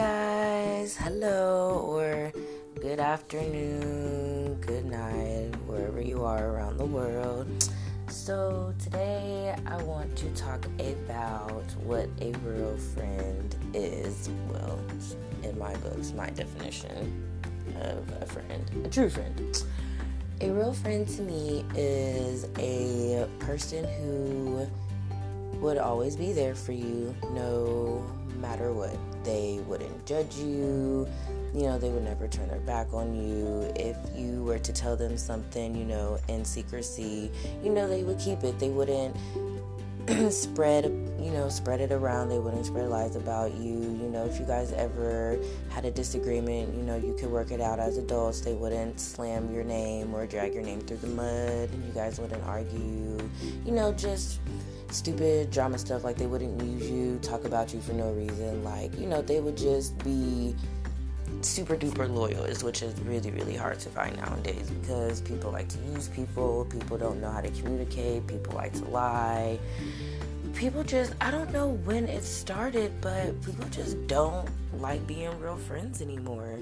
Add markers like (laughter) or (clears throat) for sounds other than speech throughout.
guys. Hello, or good afternoon, good night, wherever you are around the world. So, today I want to talk about what a real friend is. Well, in my books, my definition of a friend, a true friend. A real friend to me is a person who would always be there for you no matter what. They wouldn't judge you, you know, they would never turn their back on you. If you were to tell them something, you know, in secrecy, you know, they would keep it. They wouldn't (clears throat) spread, you know, spread it around. They wouldn't spread lies about you. You know, if you guys ever had a disagreement, you know, you could work it out as adults. They wouldn't slam your name or drag your name through the mud, and you guys wouldn't argue. You know, just stupid drama stuff like they wouldn't use you talk about you for no reason like you know they would just be super duper loyal is which is really really hard to find nowadays because people like to use people people don't know how to communicate people like to lie. People just i don't know when it started but people just don't like being real friends anymore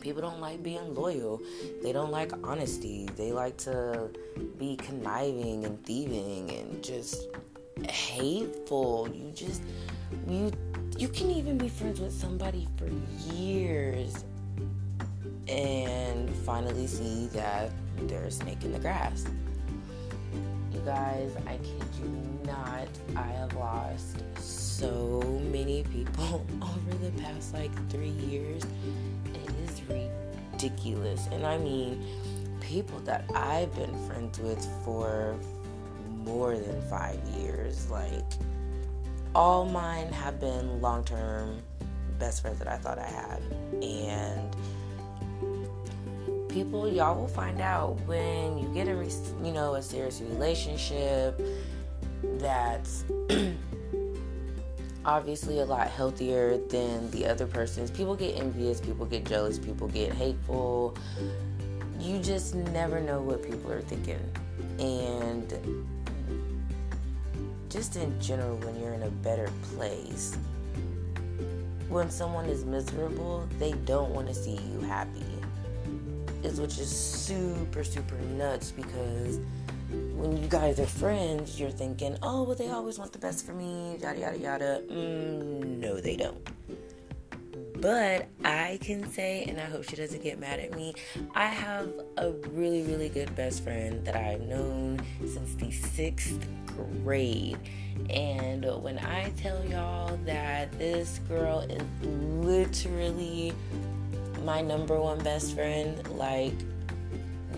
people don't like being loyal they don't like honesty they like to be conniving and thieving and just hateful. You just you you can even be friends with somebody for years and finally see that they're a snake in the grass. You guys, I kid you not, I have lost so many people (laughs) over the past like three years. Ridiculous. And I mean, people that I've been friends with for more than five years. Like, all mine have been long term best friends that I thought I had. And people, y'all will find out when you get a, you know, a serious relationship that's (clears throat) obviously a lot healthier than the other person's. People get envious, people get jealous, people get hateful. You just never know what people are thinking. And just in general, when you're in a better place, when someone is miserable, they don't want to see you happy. Is which is super, super nuts because when you guys are friends, you're thinking, oh, well, they always want the best for me, yada, yada, yada. Mm, no, they don't. But I can say, and I hope she doesn't get mad at me, I have a really, really good best friend that I've known since the sixth grade. And when I tell y'all that this girl is literally my number one best friend, like,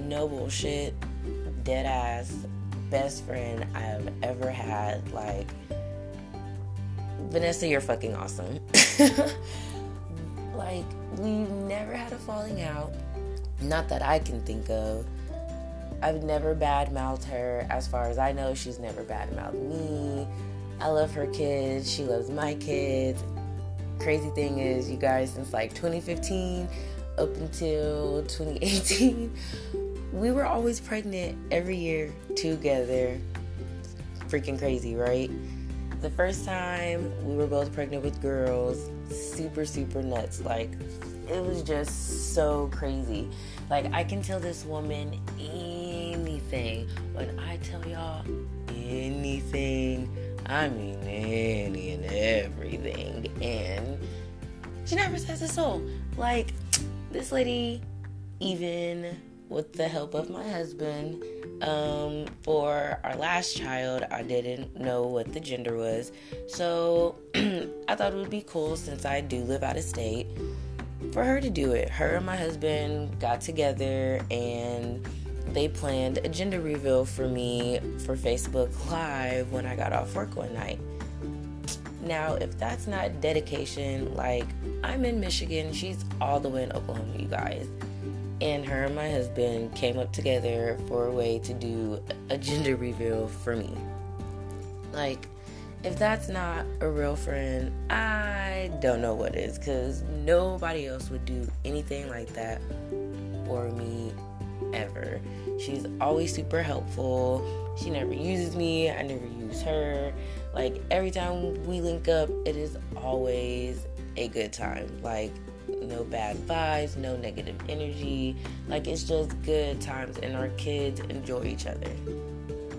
no bullshit, dead ass best friend I have ever had. Like, Vanessa, you're fucking awesome. (laughs) like, we never had a falling out. Not that I can think of. I've never badmouthed her. As far as I know, she's never badmouthed me. I love her kids. She loves my kids. Crazy thing is, you guys, since like 2015 up until 2018, we were always pregnant every year together. Freaking crazy, right? The first time we were both pregnant with girls, super, super nuts. Like, it was just so crazy. Like, I can tell this woman anything. When I tell y'all anything, I mean any and everything. And she never says a soul. Like, this lady, even with the help of my husband, um, for our last child, I didn't know what the gender was. So (clears throat) I thought it would be cool since I do live out of state for her to do it. Her and my husband got together and they planned a gender reveal for me for Facebook Live when I got off work one night. Now, if that's not dedication, like I'm in Michigan, she's all the way in Oklahoma, you guys. And her and my husband came up together for a way to do a gender reveal for me. Like, if that's not a real friend, I don't know what is, because nobody else would do anything like that for me ever. She's always super helpful. She never uses me, I never use her. Like every time we link up, it is always a good time. Like, no bad vibes, no negative energy. Like, it's just good times, and our kids enjoy each other.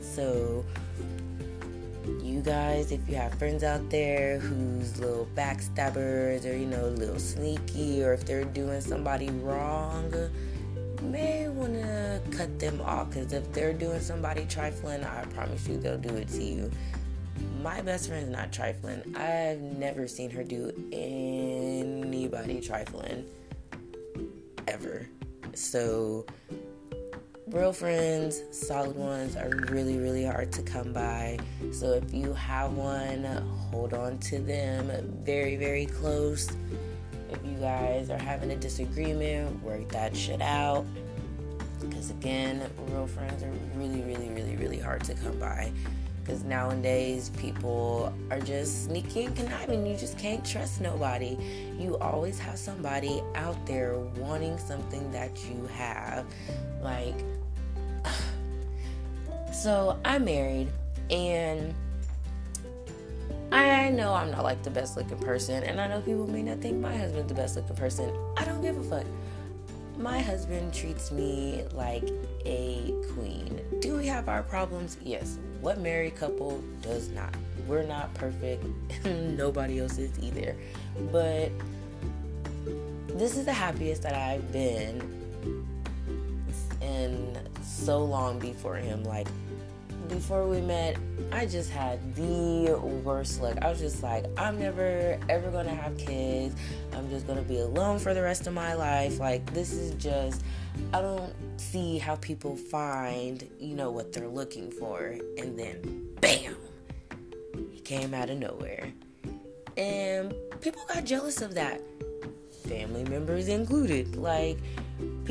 So, you guys, if you have friends out there who's little backstabbers or, you know, a little sneaky, or if they're doing somebody wrong, may want to cut them off because if they're doing somebody trifling, I promise you they'll do it to you. My best friend's not trifling. I've never seen her do anybody trifling ever. So, real friends, solid ones are really, really hard to come by. So, if you have one, hold on to them very, very close if you guys are having a disagreement, work that shit out. Because again, real friends are really, really, really, really hard to come by. Because nowadays, people are just sneaky and conniving. You just can't trust nobody. You always have somebody out there wanting something that you have. Like, (sighs) so I'm married and I know I'm not like the best looking person, and I know people may not think my husband's the best looking person. I don't give a fuck. My husband treats me like a queen. Do we have our problems? Yes. What married couple does not? We're not perfect. (laughs) Nobody else is either. But this is the happiest that I've been in so long before him. Like, before we met, I just had the worst luck. I was just like, I'm never ever gonna have kids. I'm just gonna be alone for the rest of my life. Like, this is just, I don't see how people find, you know, what they're looking for. And then, bam, he came out of nowhere. And people got jealous of that, family members included. Like,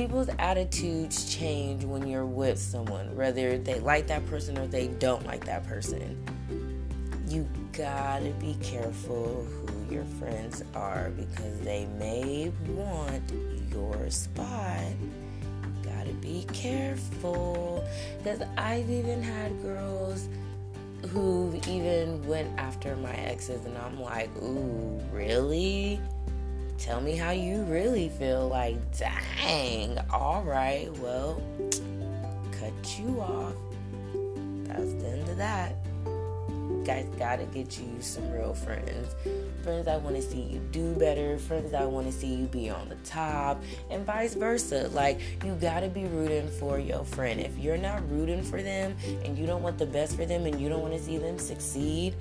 people's attitudes change when you're with someone, whether they like that person or they don't like that person. You gotta be careful who your friends are because they may want your spot. Gotta be careful because I've even had girls who even went after my exes, and I'm like, ooh, really? Tell me how you really feel. Like, dang, all right, well, cut you off. That's the end of that. You guys gotta get you some real friends. Friends that wanna see you do better, friends that wanna see you be on the top, and vice versa. Like, you gotta be rooting for your friend. If you're not rooting for them and you don't want the best for them and you don't wanna see them succeed,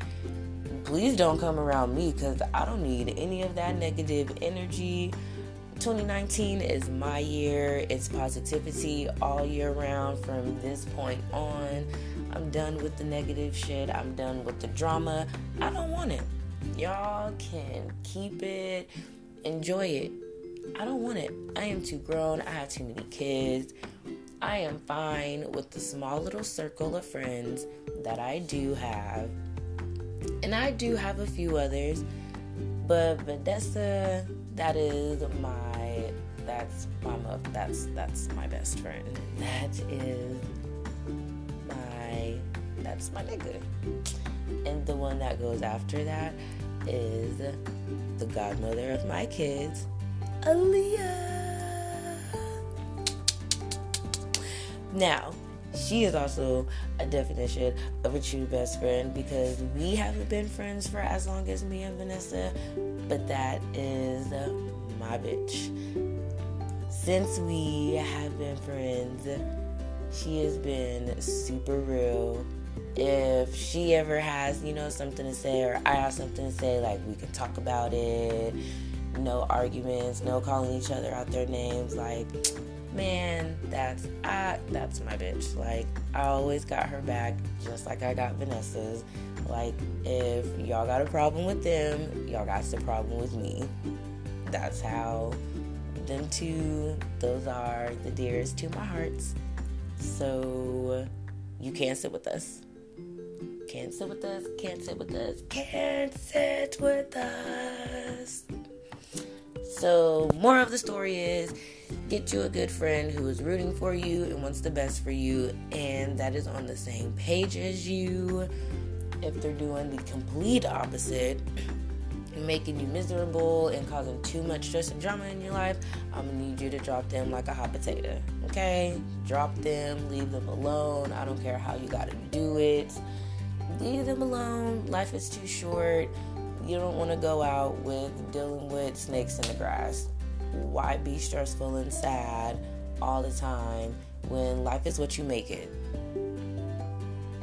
please don't come around me because I don't need any of that negative energy. 2019 is my year. It's positivity all year round from this point on. I'm done with the negative shit. I'm done with the drama. I don't want it. Y'all can keep it, enjoy it. I don't want it. I am too grown. I have too many kids. I am fine with the small little circle of friends that I do have and I do have a few others, but Vanessa, that is my that's my that's that's my best friend. That is my that's my nigga. And the one that goes after that is the godmother of my kids, Aaliyah. Now, she is also a definition of a true best friend because we haven't been friends for as long as me and Vanessa, but that is my bitch. Since we have been friends, she has been super real. If she ever has, you know, something to say or I have something to say, like we can talk about it. No arguments, no calling each other out their names. Like, man, that's I that's my bitch. Like I always got her back, just like I got Vanessa's. Like if y'all got a problem with them, y'all got the problem with me. That's how them two, those are the dearest to my hearts. So you can't sit with us. Can't sit with us, can't sit with us, can't sit with us. So, more of the story is get you a good friend who is rooting for you and wants the best for you, and that is on the same page as you. If they're doing the complete opposite, (clears throat) making you miserable and causing too much stress and drama in your life, I'm gonna need you to drop them like a hot potato. Okay? Drop them, leave them alone. I don't care how you gotta do it. Leave them alone. Life is too short. You don't wanna go out with dealing with snakes in the grass. Why be stressful and sad all the time when life is what you make it?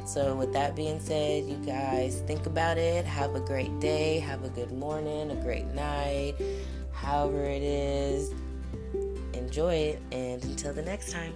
So, with that being said, you guys think about it. Have a great day. Have a good morning, a great night, however it is. Enjoy it. And until the next time.